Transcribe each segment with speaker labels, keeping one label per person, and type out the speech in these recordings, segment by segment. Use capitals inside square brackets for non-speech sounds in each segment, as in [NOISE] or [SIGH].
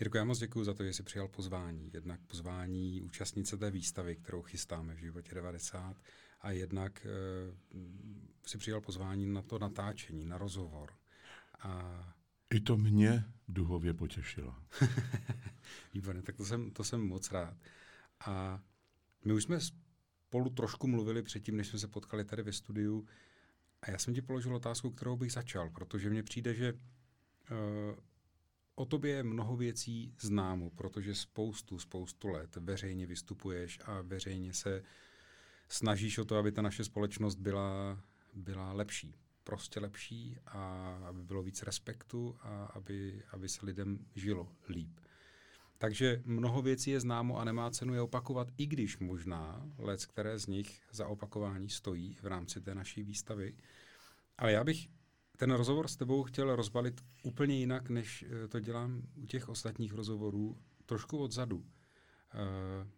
Speaker 1: Jirko, já moc děkuji za to, že jsi přijal pozvání. Jednak pozvání účastnice té výstavy, kterou chystáme v životě 90, a jednak uh, si přijal pozvání na to natáčení, na rozhovor. A...
Speaker 2: I to mě duhově potěšilo. [LAUGHS]
Speaker 1: Výborně, tak to jsem, to jsem moc rád. A my už jsme spolu trošku mluvili předtím, než jsme se potkali tady ve studiu. A já jsem ti položil otázku, kterou bych začal, protože mně přijde, že uh, o tobě je mnoho věcí známo, protože spoustu, spoustu let veřejně vystupuješ a veřejně se snažíš o to, aby ta naše společnost byla, byla lepší. Prostě lepší a aby bylo víc respektu a aby, aby se lidem žilo líp. Takže mnoho věcí je známo a nemá cenu je opakovat, i když možná let, které z nich za opakování stojí v rámci té naší výstavy. Ale já bych ten rozhovor s tebou chtěl rozbalit úplně jinak, než eh, to dělám u těch ostatních rozhovorů, trošku odzadu. Eh,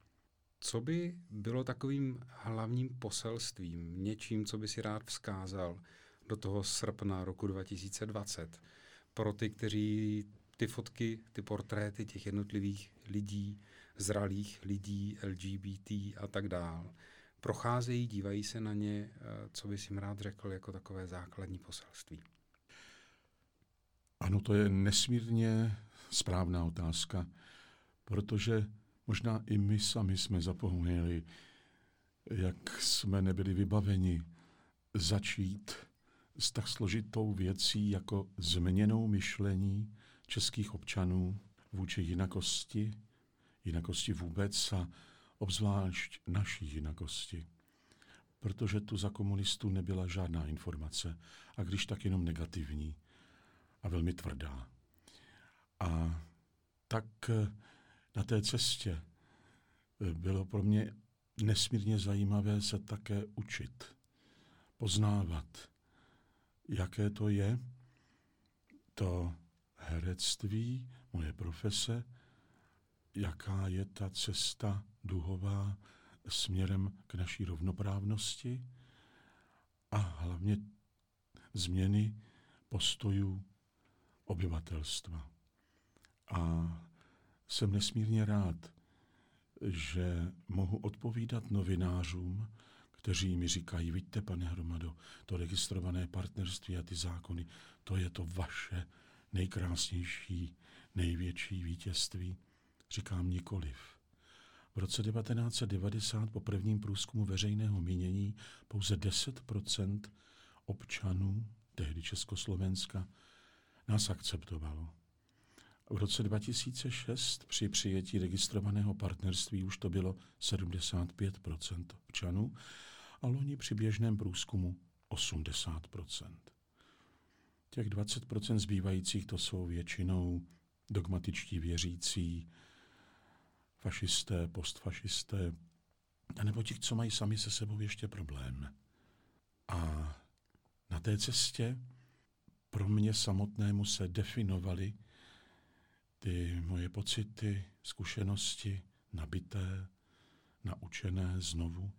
Speaker 1: co by bylo takovým hlavním poselstvím, něčím, co by si rád vzkázal do toho srpna roku 2020 pro ty, kteří ty fotky, ty portréty těch jednotlivých lidí, zralých lidí, LGBT a tak dál, procházejí, dívají se na ně, eh, co bys jim rád řekl jako takové základní poselství?
Speaker 2: Ano, to je nesmírně správná otázka, protože možná i my sami jsme zapomněli, jak jsme nebyli vybaveni začít s tak složitou věcí jako změněnou myšlení českých občanů vůči jinakosti, jinakosti vůbec a obzvlášť naší jinakosti. Protože tu za komunistů nebyla žádná informace, a když tak jenom negativní a velmi tvrdá. A tak eh, na té cestě eh, bylo pro mě nesmírně zajímavé se také učit, poznávat, jaké to je, to herectví, moje profese, jaká je ta cesta duhová směrem k naší rovnoprávnosti a hlavně změny postojů obyvatelstva. A jsem nesmírně rád, že mohu odpovídat novinářům, kteří mi říkají, vidíte, pane Hromado, to registrované partnerství a ty zákony, to je to vaše nejkrásnější, největší vítězství? Říkám nikoliv. V roce 1990 po prvním průzkumu veřejného mínění pouze 10% občanů tehdy Československa nás akceptovalo. V roce 2006 při přijetí registrovaného partnerství už to bylo 75% občanů a loni při běžném průzkumu 80% Těch 20% zbývajících to jsou většinou dogmatičtí věřící, fašisté, postfašisté, nebo ti, co mají sami se sebou ještě problém. A na té cestě pro mě samotnému se definovaly ty moje pocity, zkušenosti, nabité, naučené znovu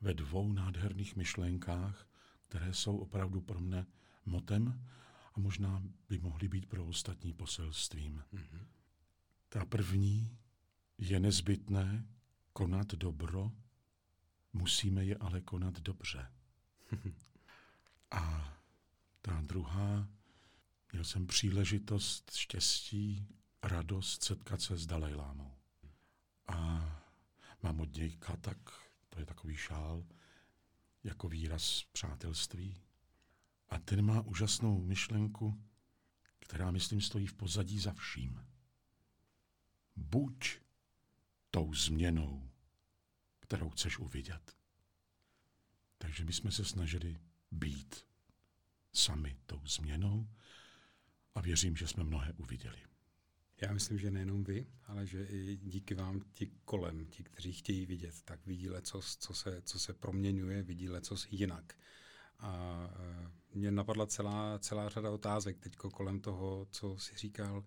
Speaker 2: ve dvou nádherných myšlenkách, které jsou opravdu pro mne motem a možná by mohly být pro ostatní poselstvím. Mm-hmm. Ta první je nezbytné konat dobro, musíme je ale konat dobře. [LAUGHS] a ta druhá, měl jsem příležitost, štěstí, radost setkat se s Dalajlámou. A mám od něj katak, to je takový šál, jako výraz přátelství. A ten má úžasnou myšlenku, která, myslím, stojí v pozadí za vším. Buď tou změnou, kterou chceš uvidět. Takže my jsme se snažili být sami tou změnou a věřím, že jsme mnohé uviděli.
Speaker 1: Já myslím, že nejenom vy, ale že i díky vám ti kolem, ti, kteří chtějí vidět, tak vidí lecos, co se, co se proměňuje, vidí lecos jinak. A e, mě napadla celá, celá řada otázek teď kolem toho, co si říkal,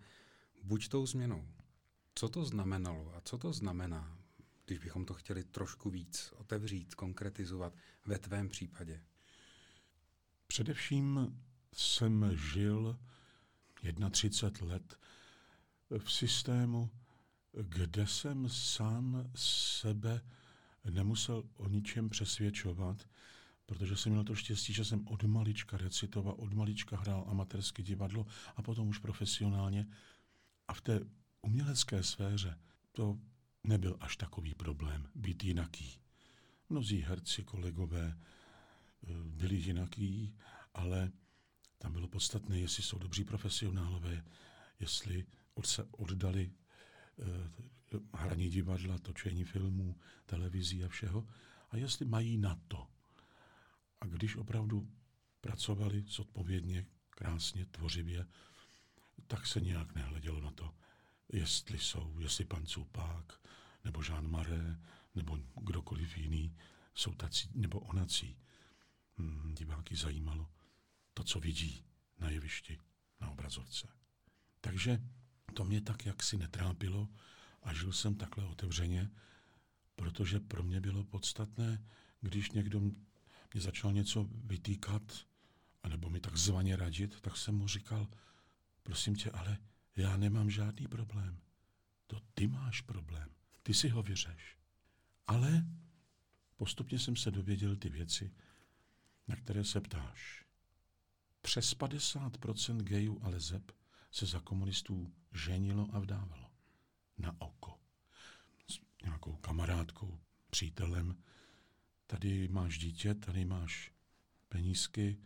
Speaker 1: buď tou změnou. Co to znamenalo a co to znamená, když bychom to chtěli trošku víc otevřít, konkretizovat ve tvém případě?
Speaker 2: Především jsem žil 31 let v systému, kde jsem sám sebe nemusel o ničem přesvědčovat, protože jsem měl to štěstí, že jsem od malička recitoval, od malička hrál amatérské divadlo a potom už profesionálně. A v té umělecké sféře to nebyl až takový problém být jinaký. Mnozí herci, kolegové eh, byli jinaký, ale tam bylo podstatné, jestli jsou dobří profesionálové, jestli se oddali eh, hraní divadla, točení filmů, televizí a všeho, a jestli mají na to. A když opravdu pracovali zodpovědně, krásně, tvořivě, tak se nějak nehledělo na to, jestli jsou, jestli pan Cupák, nebo Jean Maré, nebo kdokoliv jiný, jsou tací nebo onací. Hmm, diváky zajímalo to, co vidí na jevišti, na obrazovce. Takže to mě tak jaksi netrápilo a žil jsem takhle otevřeně, protože pro mě bylo podstatné, když někdo mě začal něco vytýkat, anebo mi takzvaně radit, tak jsem mu říkal, prosím tě, ale já nemám žádný problém. To ty máš problém. Ty si ho vyřeš. Ale postupně jsem se dověděl ty věci, na které se ptáš. Přes 50% gejů a lezeb se za komunistů ženilo a vdávalo. Na oko. S nějakou kamarádkou, přítelem. Tady máš dítě, tady máš penízky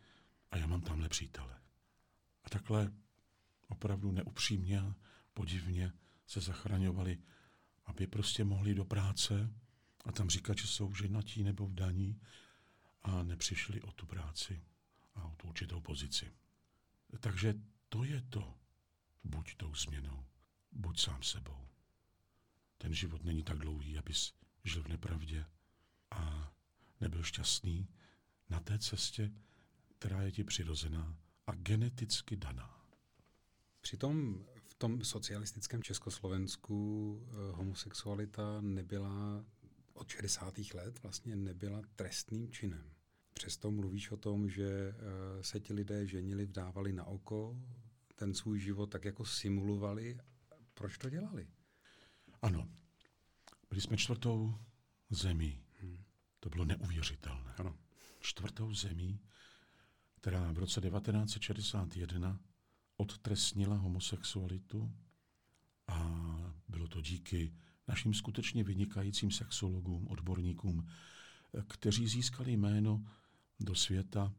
Speaker 2: a já mám tamhle přítele. A takhle opravdu neupřímně, podivně se zachraňovali, aby prostě mohli do práce a tam říkat, že jsou ženatí nebo vdaní a nepřišli o tu práci a o tu určitou pozici. Takže to je to. Buď tou změnou, buď sám sebou. Ten život není tak dlouhý, abys žil v nepravdě a nebyl šťastný na té cestě, která je ti přirozená a geneticky daná.
Speaker 1: Přitom v tom socialistickém Československu eh, homosexualita nebyla od 60. let vlastně nebyla trestným činem. Přesto mluvíš o tom, že eh, se ti lidé ženili, vdávali na oko, ten svůj život tak jako simulovali. Proč to dělali?
Speaker 2: Ano. Byli jsme čtvrtou zemí. Hmm. To bylo neuvěřitelné.
Speaker 1: Ano.
Speaker 2: Čtvrtou zemí, která v roce 1961 odtrestnila homosexualitu a bylo to díky našim skutečně vynikajícím sexologům, odborníkům, kteří získali jméno do světa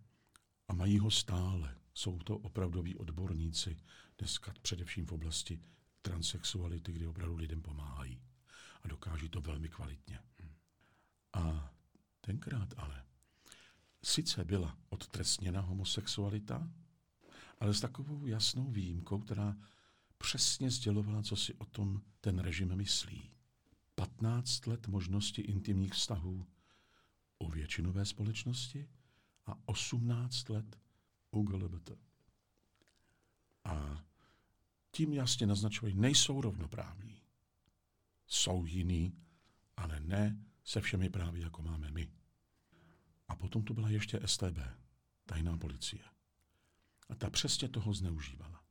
Speaker 2: a mají ho stále. Jsou to opravdoví odborníci, dneska především v oblasti transexuality, kdy opravdu lidem pomáhají. A dokáží to velmi kvalitně. A tenkrát ale sice byla odtrestněna homosexualita, ale s takovou jasnou výjimkou, která přesně sdělovala, co si o tom ten režim myslí. 15 let možnosti intimních vztahů u většinové společnosti a 18 let u GLBT. A tím jasně naznačují, nejsou rovnoprávní. Jsou jiný, ale ne se všemi právy, jako máme my. A potom tu byla ještě STB, tajná policie. A ta přesně toho zneužívala.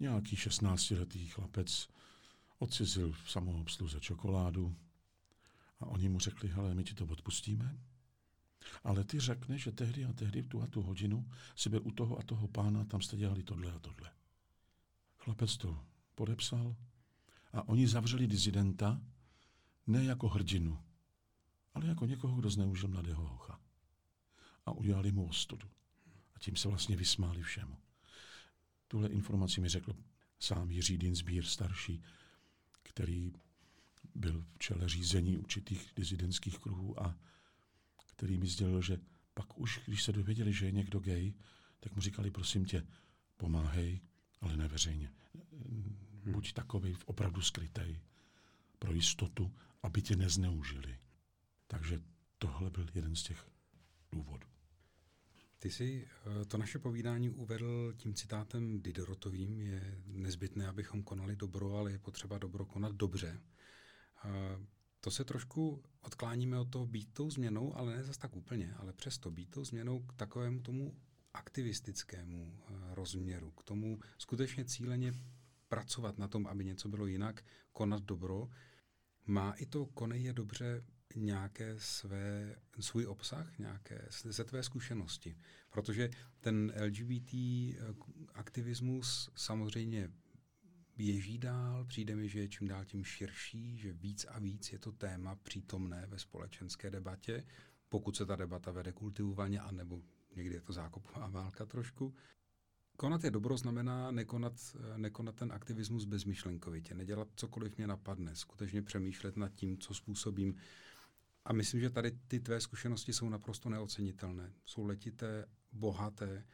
Speaker 2: Nějaký 16-letý chlapec odcizil v samoobsluze čokoládu a oni mu řekli, hele, my ti to odpustíme, ale ty řekneš, že tehdy a tehdy v tu a tu hodinu si byl u toho a toho pána, tam jste dělali tohle a tohle. Chlapec to podepsal a oni zavřeli dizidenta ne jako hrdinu, ale jako někoho, kdo zneužil mladého hocha. A udělali mu ostudu. Tím se vlastně vysmáli všemu. Tuhle informaci mi řekl sám Jiří Dinsbír starší, který byl v čele řízení určitých dizidentských kruhů a který mi sdělil, že pak už, když se dověděli, že je někdo gay, tak mu říkali, prosím tě, pomáhej, ale neveřejně. Buď takový opravdu skrytej pro jistotu, aby tě nezneužili. Takže tohle byl jeden z těch důvodů.
Speaker 1: Ty jsi eh, to naše povídání uvedl tím citátem Diderotovým. Je nezbytné, abychom konali dobro, ale je potřeba dobro konat dobře. To se trošku odkláníme od toho být tou změnou, ale ne zase tak úplně, ale přesto být tou změnou k takovému tomu aktivistickému eh, rozměru, k tomu skutečně cíleně pracovat na tom, aby něco bylo jinak, konat dobro, má i to konej je dobře nějaké své, svůj obsah, nějaké ze tvé zkušenosti. Protože ten LGBT eh, aktivismus samozřejmě běží dál, přijde mi, že je čím dál tím širší, že víc a víc je to téma přítomné ve společenské debatě, pokud se ta debata vede kultivovaně, anebo někdy je to zákopová válka trošku. Konat je dobro znamená nekonat, nekonat ten aktivismus bezmyšlenkovitě, nedělat cokoliv mě napadne, skutečně přemýšlet nad tím, co způsobím. A myslím, že tady ty tvé zkušenosti jsou naprosto neocenitelné. Jsou letité, bohaté.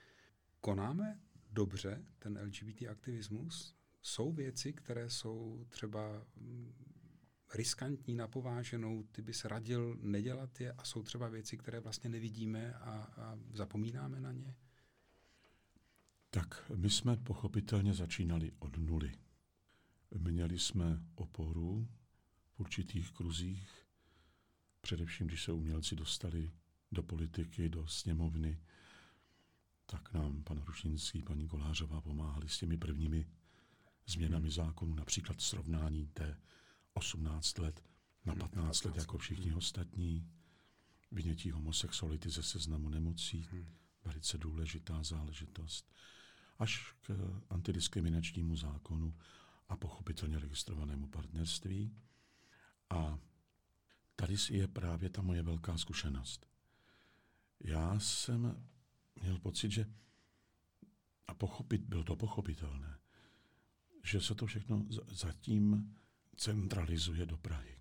Speaker 1: Konáme dobře ten LGBT aktivismus? Jsou věci, které jsou třeba mm, riskantní, napováženou, ty bys radil nedělat je a jsou třeba věci, které vlastně nevidíme a, a zapomínáme na ně?
Speaker 2: Tak my jsme pochopitelně začínali od nuly. Měli jsme oporu v určitých kruzích, především když se umělci dostali do politiky, do sněmovny, tak nám pan Rušinský, paní Kolářová pomáhali s těmi prvními změnami hmm. zákonů, například srovnání té 18 let na 15 let jako všichni ostatní, vynětí homosexuality ze seznamu nemocí, hmm. velice důležitá záležitost, až k antidiskriminačnímu zákonu a pochopitelně registrovanému partnerství. A tady je právě ta moje velká zkušenost. Já jsem měl pocit, že a pochopit, bylo to pochopitelné, že se to všechno zatím centralizuje do Prahy.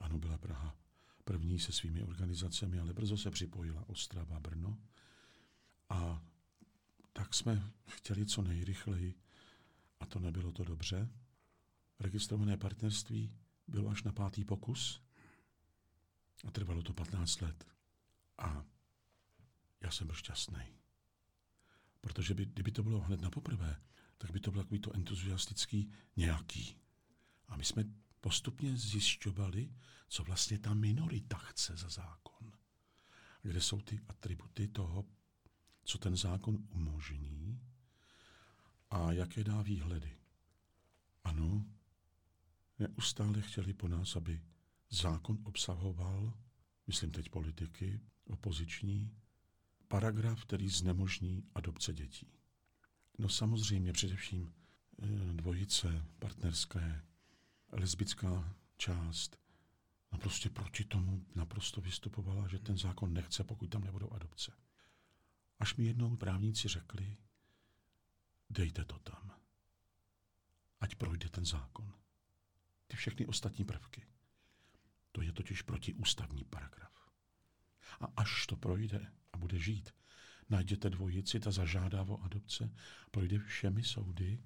Speaker 2: Ano, byla Praha první se svými organizacemi, ale brzo se připojila Ostrava, Brno. A tak jsme chtěli co nejrychleji, a to nebylo to dobře. Registrované partnerství bylo až na pátý pokus a trvalo to 15 let. A já jsem byl šťastný. Protože by, kdyby to bylo hned na poprvé, tak by to bylo takový to entuziastický nějaký. A my jsme postupně zjišťovali, co vlastně ta minorita chce za zákon. Kde jsou ty atributy toho, co ten zákon umožní a jaké dá výhledy. Ano, neustále chtěli po nás, aby zákon obsahoval, myslím teď politiky, opoziční, paragraf, který znemožní adopce dětí. No samozřejmě především eh, dvojice partnerské lesbická část naprosto proti tomu naprosto vystupovala, že ten zákon nechce, pokud tam nebudou adopce. Až mi jednou právníci řekli, dejte to tam. Ať projde ten zákon. Ty všechny ostatní prvky. To je totiž protiústavní paragraf. A až to projde a bude žít, najděte dvojici, ta zažádá o adopce, projde všemi soudy,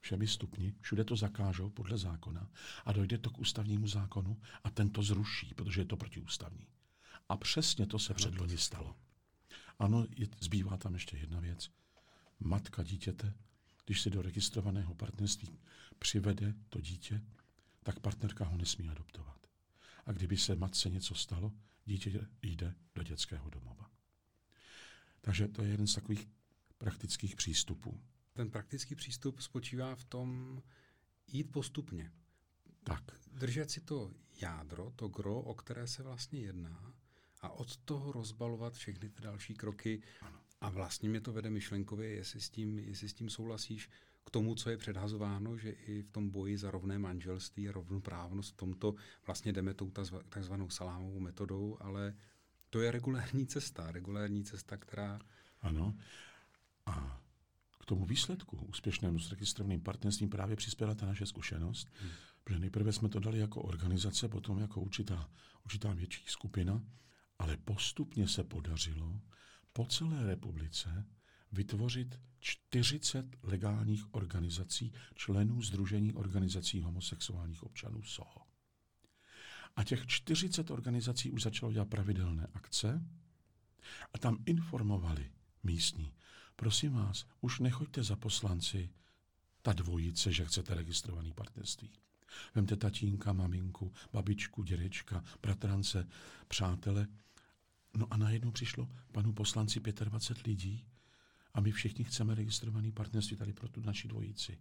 Speaker 2: všemi stupni, všude to zakážou podle zákona a dojde to k ústavnímu zákonu a ten to zruší, protože je to protiústavní. A přesně to se předloni stalo. Ano, je, zbývá tam ještě jedna věc. Matka dítěte, když se do registrovaného partnerství přivede to dítě, tak partnerka ho nesmí adoptovat. A kdyby se matce něco stalo, dítě jde do dětského domova. Takže to je jeden z takových praktických přístupů
Speaker 1: ten praktický přístup spočívá v tom jít postupně.
Speaker 2: Tak.
Speaker 1: Držet si to jádro, to gro, o které se vlastně jedná a od toho rozbalovat všechny ty další kroky. Ano. A vlastně mě to vede myšlenkově, jestli s, tím, jestli s tím souhlasíš, k tomu, co je předhazováno, že i v tom boji za rovné manželství a rovnoprávnost v tomto vlastně jdeme tou takzvanou salámovou metodou, ale to je regulární cesta, regulární cesta, která...
Speaker 2: Ano. A tomu výsledku úspěšnému s registrovaným partnerstvím právě přispěla ta naše zkušenost, hmm. protože nejprve jsme to dali jako organizace, potom jako určitá, určitá větší skupina, ale postupně se podařilo po celé republice vytvořit 40 legálních organizací členů Združení organizací homosexuálních občanů SOHO. A těch 40 organizací už začalo dělat pravidelné akce a tam informovali místní Prosím vás, už nechoďte za poslanci ta dvojice, že chcete registrovaný partnerství. Vemte tatínka, maminku, babičku, dědečka, bratrance, přátele. No a najednou přišlo panu poslanci 25 lidí a my všichni chceme registrovaný partnerství tady pro tu naši dvojici.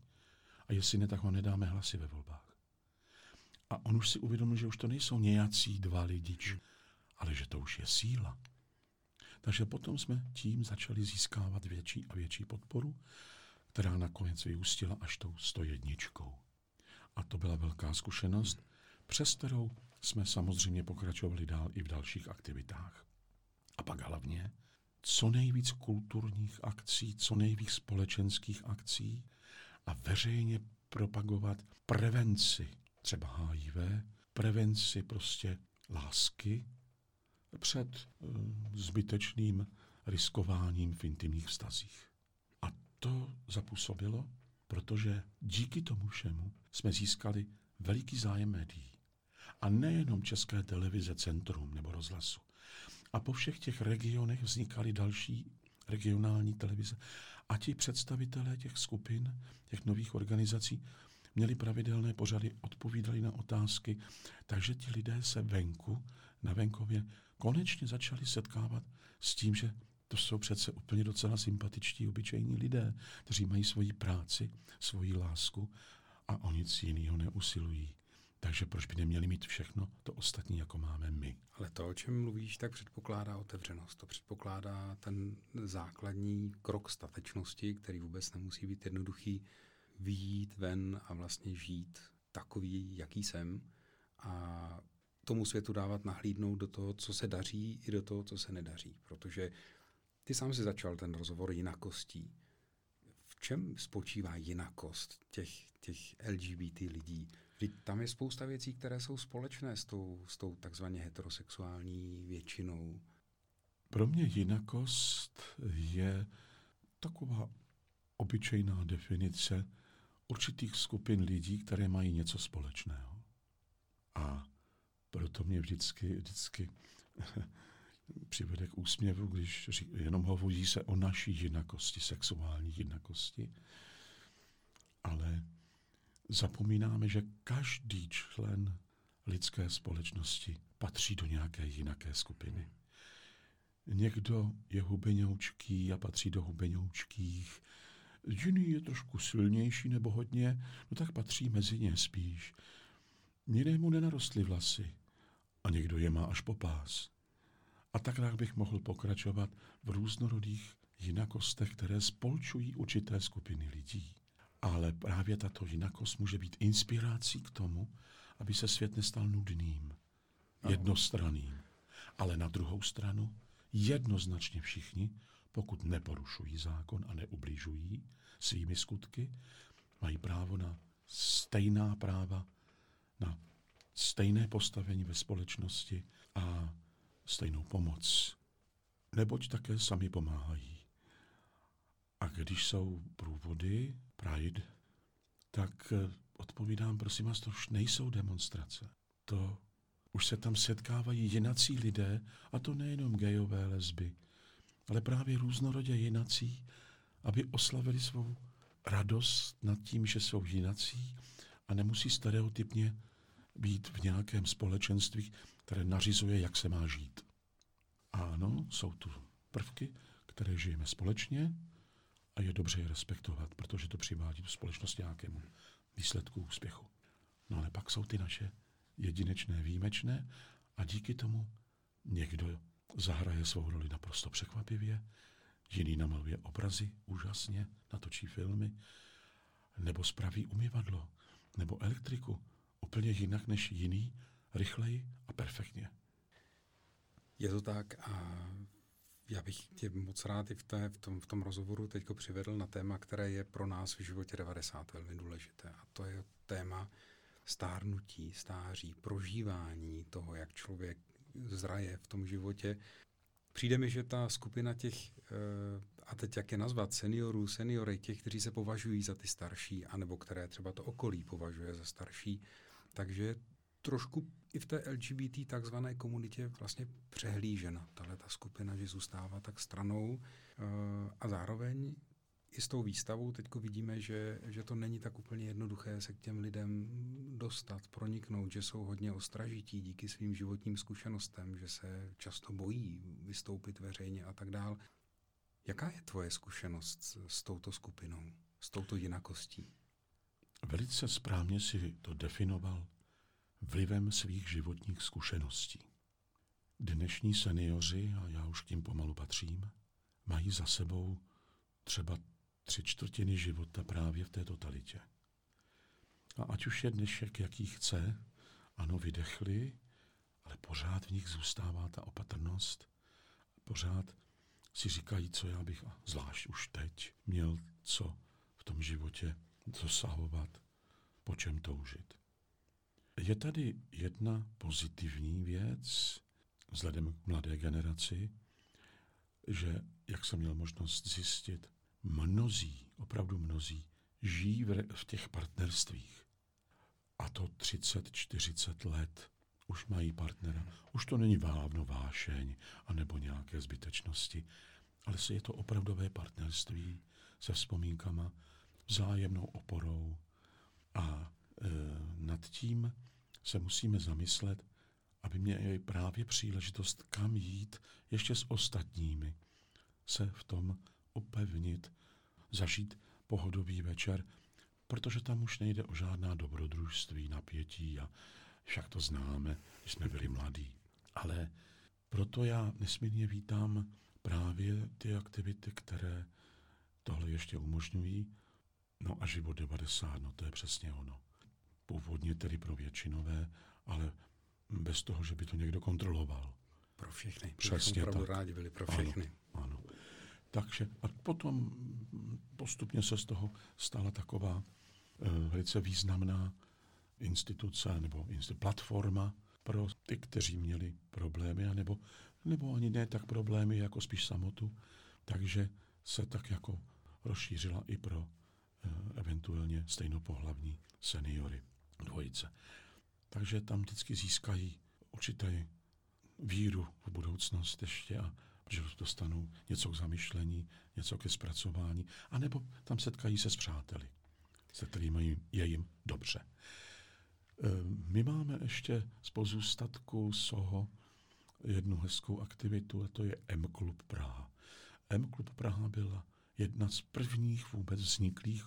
Speaker 2: A jestli ne, tak ho nedáme hlasy ve volbách. A on už si uvědomil, že už to nejsou nějací dva lidič, ale že to už je síla. Takže potom jsme tím začali získávat větší a větší podporu, která nakonec vyústila až tou 101. A to byla velká zkušenost, přes kterou jsme samozřejmě pokračovali dál i v dalších aktivitách. A pak hlavně co nejvíc kulturních akcí, co nejvíc společenských akcí a veřejně propagovat prevenci, třeba HIV, prevenci prostě lásky před uh, zbytečným riskováním v intimních vztazích. A to zapůsobilo, protože díky tomu všemu jsme získali veliký zájem médií. A nejenom české televize, centrum nebo rozhlasu. A po všech těch regionech vznikaly další regionální televize. A ti představitelé těch skupin, těch nových organizací, měli pravidelné pořady, odpovídali na otázky, takže ti lidé se venku, na venkově, konečně začali setkávat s tím, že to jsou přece úplně docela sympatičtí, obyčejní lidé, kteří mají svoji práci, svoji lásku a o nic jiného neusilují. Takže proč by neměli mít všechno to ostatní, jako máme my?
Speaker 1: Ale to, o čem mluvíš, tak předpokládá otevřenost. To předpokládá ten základní krok statečnosti, který vůbec nemusí být jednoduchý, vyjít ven a vlastně žít takový, jaký jsem a tomu světu dávat nahlídnout do toho, co se daří i do toho, co se nedaří. Protože ty sám si začal ten rozhovor jinakostí. V čem spočívá jinakost těch, těch LGBT lidí? Tam je spousta věcí, které jsou společné s tou, s tou takzvaně heterosexuální většinou.
Speaker 2: Pro mě jinakost je taková obyčejná definice určitých skupin lidí, které mají něco společného. A proto mě vždycky, vždycky [LAUGHS] přivede k úsměvu, když jenom hovoří se o naší jinakosti, sexuální jinakosti, ale zapomínáme, že každý člen lidské společnosti patří do nějaké jinaké skupiny. Někdo je hubeňoučký a patří do hubeňoučkých, jiný je trošku silnější nebo hodně, no tak patří mezi ně spíš. Jinému nenarostly vlasy a někdo je má až po pás. A tak bych mohl pokračovat v různorodých jinakostech, které spolčují určité skupiny lidí. Ale právě tato jinakost může být inspirací k tomu, aby se svět nestal nudným, jednostranným. Ale na druhou stranu jednoznačně všichni, pokud neporušují zákon a neubližují svými skutky, mají právo na stejná práva, na stejné postavení ve společnosti a stejnou pomoc. Neboť také sami pomáhají. A když jsou průvody, Pride, tak eh, odpovídám, prosím vás, to už nejsou demonstrace. To už se tam setkávají jinací lidé, a to nejenom gejové lesby, ale právě různorodě jinací, aby oslavili svou radost nad tím, že jsou jinací a nemusí stereotypně být v nějakém společenství, které nařizuje, jak se má žít. Ano, jsou tu prvky, které žijeme společně, a je dobře je respektovat, protože to přivádí do společnosti nějakému výsledku úspěchu. No ale pak jsou ty naše jedinečné, výjimečné a díky tomu někdo zahraje svou roli naprosto překvapivě, jiný namaluje obrazy úžasně, natočí filmy, nebo spraví umyvadlo, nebo elektriku úplně jinak než jiný, rychleji a perfektně.
Speaker 1: Je to tak a já bych tě moc rád i v, té, v, tom, v tom rozhovoru teď přivedl na téma, které je pro nás v životě 90 velmi důležité. A to je téma stárnutí, stáří, prožívání toho, jak člověk zraje v tom životě. Přijde mi, že ta skupina těch, eh, a teď jak je nazvat, seniorů, seniory, těch, kteří se považují za ty starší, anebo které třeba to okolí považuje za starší, takže trošku i v té LGBT takzvané komunitě vlastně přehlížena, tahle ta skupina, že zůstává tak stranou eh, a zároveň i s tou výstavou teď vidíme, že, že to není tak úplně jednoduché se k těm lidem dostat, proniknout, že jsou hodně ostražití díky svým životním zkušenostem, že se často bojí vystoupit veřejně a tak dál. Jaká je tvoje zkušenost s, s touto skupinou, s touto jinakostí?
Speaker 2: velice správně si to definoval vlivem svých životních zkušeností. Dnešní seniori, a já už k tím pomalu patřím, mají za sebou třeba tři čtvrtiny života právě v té totalitě. A ať už je dnešek, jaký chce, ano, vydechli, ale pořád v nich zůstává ta opatrnost. Pořád si říkají, co já bych, a zvlášť už teď, měl co v tom životě dosahovat, po čem toužit. Je tady jedna pozitivní věc, vzhledem k mladé generaci, že, jak jsem měl možnost zjistit, mnozí, opravdu mnozí, žijí v těch partnerstvích. A to 30-40 let už mají partnera. Už to není váhavno vášeň anebo nějaké zbytečnosti, ale je to opravdové partnerství se vzpomínkama, vzájemnou oporou. A nad tím se musíme zamyslet, aby měli právě příležitost, kam jít ještě s ostatními, se v tom upevnit, zažít pohodový večer, protože tam už nejde o žádná dobrodružství, napětí a však to známe, když jsme byli mladí. Ale proto já nesmírně vítám právě ty aktivity, které tohle ještě umožňují. No a život 90, no to je přesně ono. Původně tedy pro většinové, ale bez toho, že by to někdo kontroloval.
Speaker 1: Pro všechny.
Speaker 2: Přesně tak.
Speaker 1: rádi byli pro všechny.
Speaker 2: Ano, ano. Takže a potom postupně se z toho stala taková e, velice významná instituce nebo institu, platforma pro ty, kteří měli problémy, anebo, nebo ani ne tak problémy, jako spíš samotu. Takže se tak jako rozšířila i pro e, eventuálně stejnopohlavní seniory, dvojice. Takže tam vždycky získají určité víru v budoucnost ještě a že dostanou něco k zamyšlení, něco ke zpracování, anebo tam setkají se s přáteli, se kterými je jim dobře. Ehm, my máme ještě z pozůstatku SOHO jednu hezkou aktivitu, a to je M-Klub Praha. M-Klub Praha byla jedna z prvních vůbec vzniklých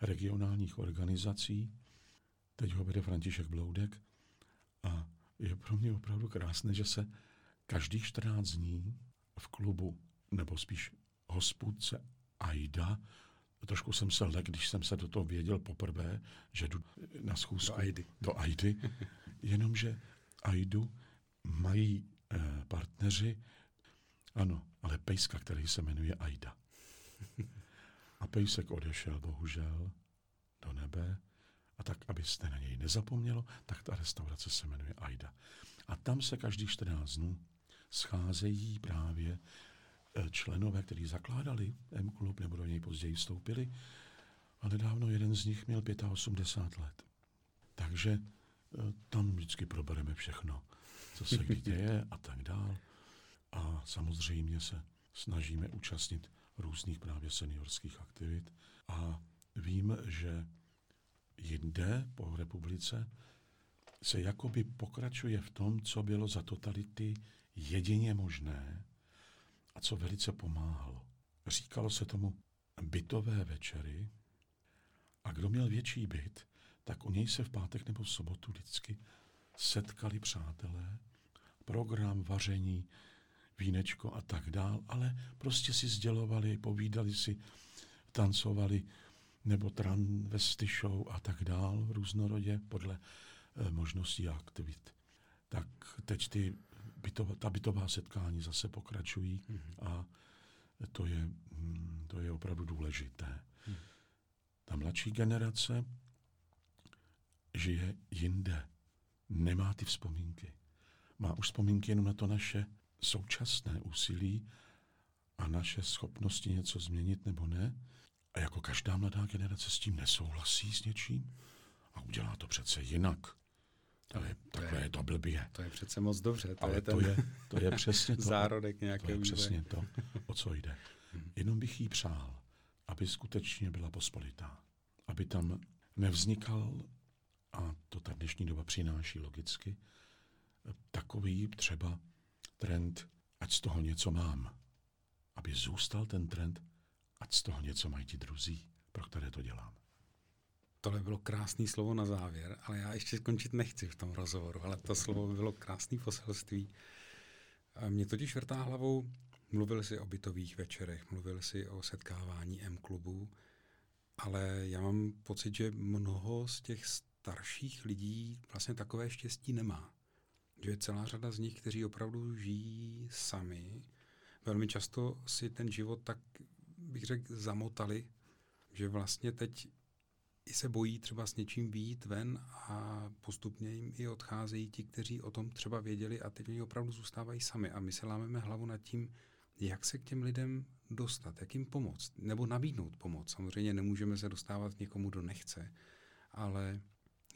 Speaker 2: regionálních organizací. Teď ho vede František Bloudek a je pro mě opravdu krásné, že se každých 14 dní v klubu, nebo spíš hospůdce Aida, trošku jsem se lek, když jsem se do toho věděl poprvé, že jdu na schůzku
Speaker 1: do Aidy.
Speaker 2: Do Aidy [LAUGHS] jenomže Aidu mají eh, partneři, ano, ale pejska, který se jmenuje Aida. [LAUGHS] A pejsek odešel bohužel do nebe a tak, abyste na něj nezapomnělo, tak ta restaurace se jmenuje Aida. A tam se každý 14 dnů scházejí právě eh, členové, kteří zakládali M-klub nebo do něj později vstoupili. A nedávno jeden z nich měl 85 let. Takže eh, tam vždycky probereme všechno, co se kdy děje a tak dál. A samozřejmě se snažíme účastnit různých právě seniorských aktivit. A vím, že jinde po republice se jakoby pokračuje v tom, co bylo za totality jedině možné a co velice pomáhalo. Říkalo se tomu bytové večery a kdo měl větší byt, tak u něj se v pátek nebo v sobotu vždycky setkali přátelé, program vaření, vínečko a tak dál, ale prostě si sdělovali, povídali si, tancovali, nebo transvesty show a tak dál, různorodě, podle e, možností a aktivit. Tak teď ty bytová, ta bytová setkání zase pokračují mm-hmm. a to je, hm, to je opravdu důležité. Mm. Ta mladší generace žije jinde, nemá ty vzpomínky. Má už vzpomínky jenom na to naše současné úsilí a naše schopnosti něco změnit nebo ne. A jako každá mladá generace s tím nesouhlasí s něčím a udělá to přece jinak. To je, to takové je, to blbě.
Speaker 1: To je přece moc dobře.
Speaker 2: To Ale je ten to, je, to je přesně [LAUGHS] to.
Speaker 1: Zárodek nějaké
Speaker 2: To je přesně to, o co jde. Mhm. Jenom bych jí přál, aby skutečně byla pospolitá. Aby tam nevznikal, a to ta dnešní doba přináší logicky, takový třeba trend, ať z toho něco mám. Aby zůstal ten trend, ať z toho něco mají ti druzí, pro které to dělám.
Speaker 1: Tohle bylo krásný slovo na závěr, ale já ještě skončit nechci v tom rozhovoru, ale to slovo bylo krásný poselství. Mě totiž vrtá hlavou, mluvil si o bytových večerech, mluvil si o setkávání M-klubu, ale já mám pocit, že mnoho z těch starších lidí vlastně takové štěstí nemá. Že je celá řada z nich, kteří opravdu žijí sami, velmi často si ten život tak, bych řekl, zamotali, že vlastně teď i se bojí třeba s něčím výjít ven a postupně jim i odcházejí ti, kteří o tom třeba věděli a teď oni opravdu zůstávají sami a my se lámeme hlavu nad tím, jak se k těm lidem dostat, jak jim pomoct, nebo nabídnout pomoc. Samozřejmě nemůžeme se dostávat někomu, kdo nechce, ale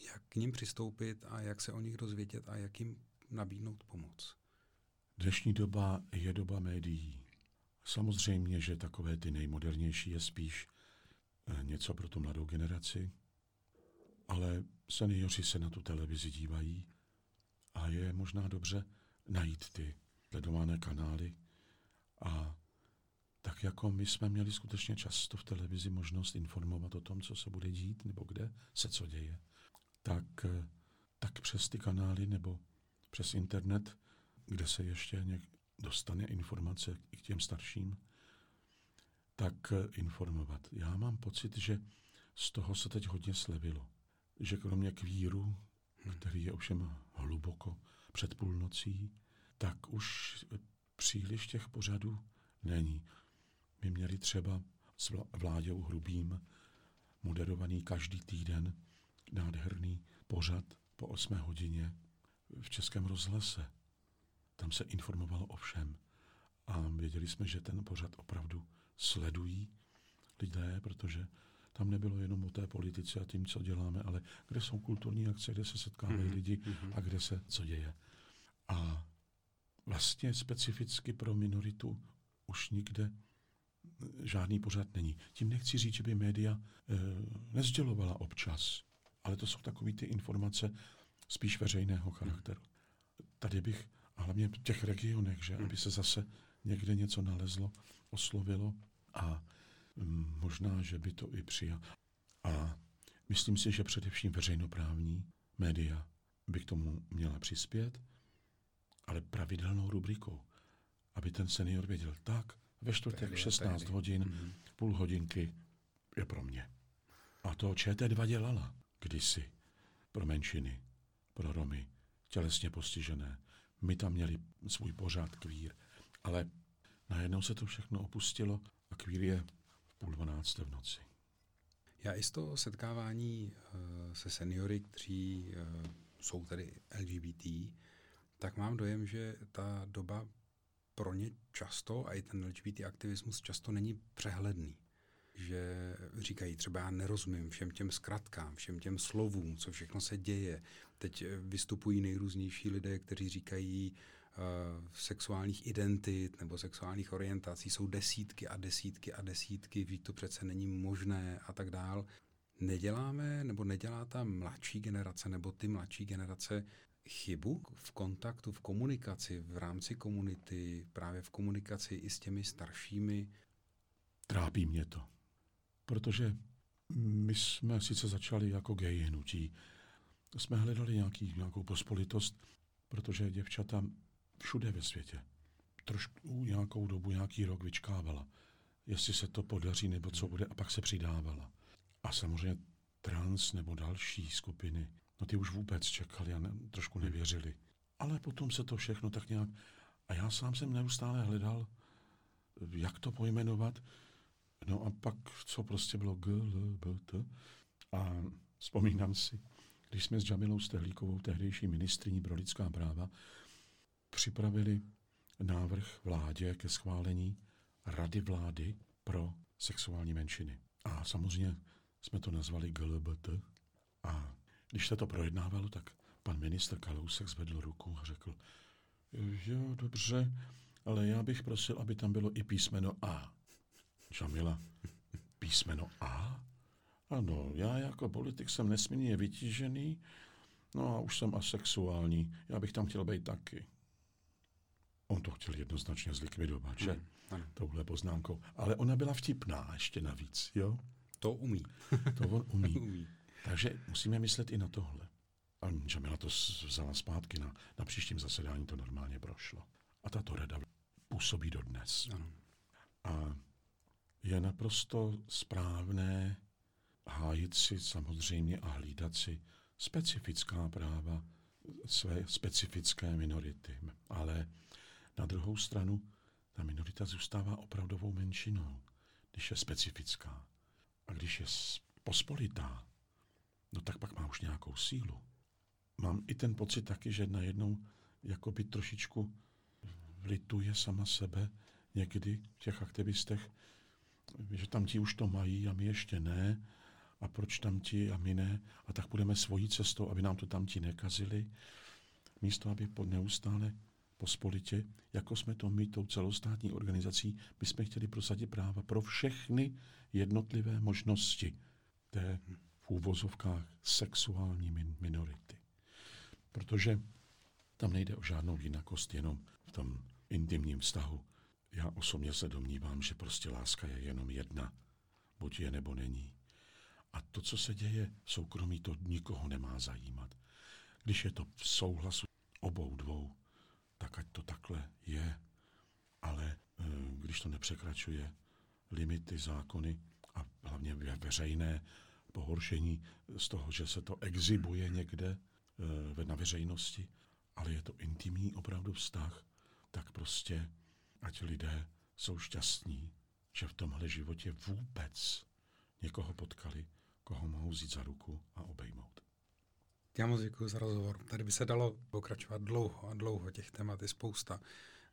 Speaker 1: jak k ním přistoupit a jak se o nich dozvědět a jak jim nabídnout pomoc.
Speaker 2: Dnešní doba je doba médií. Samozřejmě, že takové ty nejmodernější je spíš eh, něco pro tu mladou generaci, ale seniori se na tu televizi dívají a je možná dobře najít ty sledované kanály. A tak jako my jsme měli skutečně často v televizi možnost informovat o tom, co se bude dít nebo kde se co děje, tak, eh, tak přes ty kanály nebo přes internet, kde se ještě něk dostane informace i k těm starším, tak eh, informovat. Já mám pocit, že z toho se teď hodně slevilo. Že kromě kvíru, který je ovšem hluboko před půlnocí, tak už příliš těch pořadů není. My měli třeba s Vláďou Hrubým moderovaný každý týden nádherný pořad po 8 hodině v Českém rozhlase. Tam se informovalo o všem. A věděli jsme, že ten pořad opravdu sledují lidé, protože tam nebylo jenom o té politice a tím, co děláme, ale kde jsou kulturní akce, kde se setkávají mm-hmm. lidi a kde se co děje. A vlastně specificky pro minoritu už nikde žádný pořad není. Tím nechci říct, že by média e, nezdělovala občas, ale to jsou takové ty informace spíš veřejného charakteru. Tady bych, a hlavně v těch regionech, že aby se zase někde něco nalezlo, oslovilo a mm, možná, že by to i přijal. A myslím si, že především veřejnoprávní média by k tomu měla přispět, ale pravidelnou rubrikou, aby ten senior věděl, tak ve čtvrtek 16 hodin, mm-hmm. půl hodinky je pro mě. A to ČT2 dělala kdysi pro menšiny, pro Romy, tělesně postižené. My tam měli svůj pořád kvír, ale najednou se to všechno opustilo a kvír je v půl dvanácté v noci.
Speaker 1: Já i z toho setkávání uh, se seniory, kteří uh, jsou tedy LGBT, tak mám dojem, že ta doba pro ně často, a i ten LGBT aktivismus často není přehledný. Že říkají třeba já nerozumím všem těm zkratkám, všem těm slovům, co všechno se děje. Teď eh, vystupují nejrůznější lidé, kteří říkají, uh, sexuálních identit nebo sexuálních orientací jsou desítky a desítky a desítky, ví to přece není možné a tak dál. Neděláme nebo nedělá ta mladší generace nebo ty mladší generace chybu v kontaktu, v komunikaci, v rámci komunity, právě v komunikaci i s těmi staršími?
Speaker 2: Trápí mě to. Protože my jsme sice začali jako gay hnutí, jsme hledali nějaký, nějakou pospolitost, protože děvčata všude ve světě trošku nějakou dobu, nějaký rok vyčkávala, jestli se to podaří nebo co bude, a pak se přidávala. A samozřejmě trans nebo další skupiny No ty už vůbec čekali a ne, trošku nevěřili. Ale potom se to všechno tak nějak... A já sám jsem neustále hledal, jak to pojmenovat. No a pak, co prostě bylo G, L, B, T. A vzpomínám si, když jsme s Jamilou Stehlíkovou, tehdejší ministriní pro lidská práva, připravili návrh vládě ke schválení Rady vlády pro sexuální menšiny. A samozřejmě jsme to nazvali GLBT. A když se to projednávalo, tak pan ministr Kalousek zvedl ruku a řekl, jo, dobře, ale já bych prosil, aby tam bylo i písmeno A. Žamila, písmeno A? Ano, já jako politik jsem nesmírně vytížený, no a už jsem asexuální, já bych tam chtěl být taky. On to chtěl jednoznačně zlikvidovat, že? Hmm, Touhle poznámkou. Ale ona byla vtipná ještě navíc, jo?
Speaker 1: To umí. [LAUGHS]
Speaker 2: to on umí. umí. Takže musíme myslet i na tohle. A Jamila to vzala zpátky, na, na příštím zasedání to normálně prošlo. A tato rada působí dodnes.
Speaker 1: Ano.
Speaker 2: A je naprosto správné hájit si samozřejmě a hlídat si specifická práva své specifické minority. Ale na druhou stranu ta minorita zůstává opravdovou menšinou, když je specifická. A když je pospolitá, no tak pak má už nějakou sílu. Mám i ten pocit taky, že najednou jakoby trošičku lituje sama sebe někdy v těch aktivistech, že tam ti už to mají a my ještě ne, a proč tam ti a my ne, a tak budeme svojí cestou, aby nám to tam ti nekazili, místo aby pod neustále pospolitě, jako jsme to my tou celostátní organizací, my jsme chtěli prosadit práva pro všechny jednotlivé možnosti té v úvozovkách sexuální min- minority. Protože tam nejde o žádnou jinakost jenom v tom intimním vztahu. Já osobně se domnívám, že prostě láska je jenom jedna. Buď je nebo není. A to, co se děje v soukromí, to nikoho nemá zajímat. Když je to v souhlasu obou dvou, tak ať to takhle je. Ale eh, když to nepřekračuje limity, zákony a hlavně veřejné pohoršení z toho, že se to exibuje někde eh, na veřejnosti, ale je to intimní opravdu vztah, tak prostě ať lidé jsou šťastní, že v tomhle životě vůbec někoho potkali, koho mohou vzít za ruku a obejmout.
Speaker 1: Já moc děkuji za rozhovor. Tady by se dalo pokračovat dlouho a dlouho, těch témat je spousta.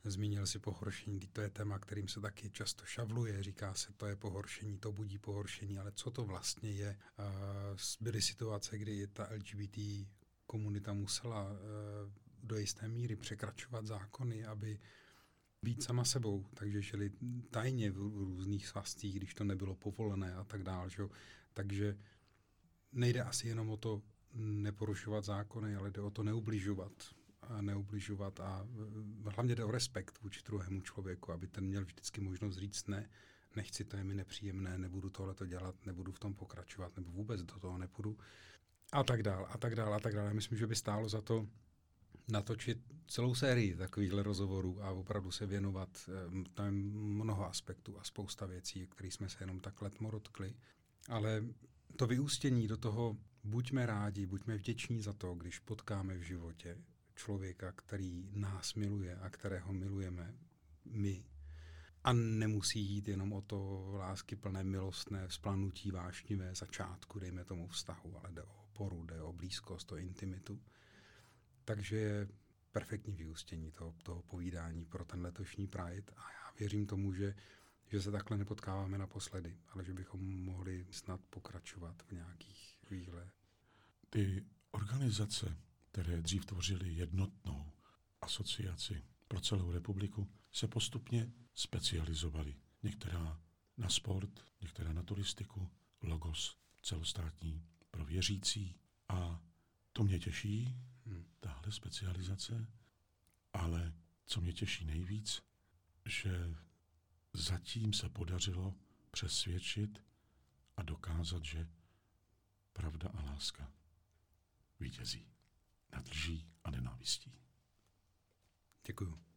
Speaker 1: Zmínil si pohoršení, to je téma, kterým se taky často šavluje, říká se, to je pohoršení, to budí pohoršení, ale co to vlastně je? Byly situace, kdy ta LGBT komunita musela e, do jisté míry překračovat zákony, aby být sama sebou, takže žili tajně v různých svazcích, když to nebylo povolené a tak dále. Takže nejde asi jenom o to neporušovat zákony, ale jde o to neubližovat. A neubližovat a e, hlavně jde o respekt vůči druhému člověku, aby ten měl vždycky možnost říct ne, nechci, to je mi nepříjemné, nebudu tohle to dělat, nebudu v tom pokračovat, nebo vůbec do toho nepůjdu. A tak dál, a tak dál, a tak dál. Myslím, že by stálo za to natočit celou sérii takovýchhle rozhovorů a opravdu se věnovat. E, tam mnoho aspektů a spousta věcí, které jsme se jenom tak letmo dotkli. Ale to vyústění do toho buďme rádi, buďme vděční za to, když potkáme v životě člověka, který nás miluje a kterého milujeme my. A nemusí jít jenom o to lásky plné milostné, vzplanutí vášnivé začátku, dejme tomu vztahu, ale jde o oporu, jde o blízkost, o intimitu. Takže je perfektní vyústění toho, toho povídání pro ten letošní Pride a já věřím tomu, že že se takhle nepotkáváme naposledy, ale že bychom mohli snad pokračovat v nějakých chvíle.
Speaker 2: Ty organizace, které dřív tvořily jednotnou asociaci pro celou republiku, se postupně specializovaly. Některá na sport, některá na turistiku, logos celostátní pro věřící. A to mě těší. Tahle specializace, ale co mě těší nejvíc, že zatím se podařilo přesvědčit a dokázat, že pravda a láska vítězí nad lží a nenávistí.
Speaker 1: Děkuju.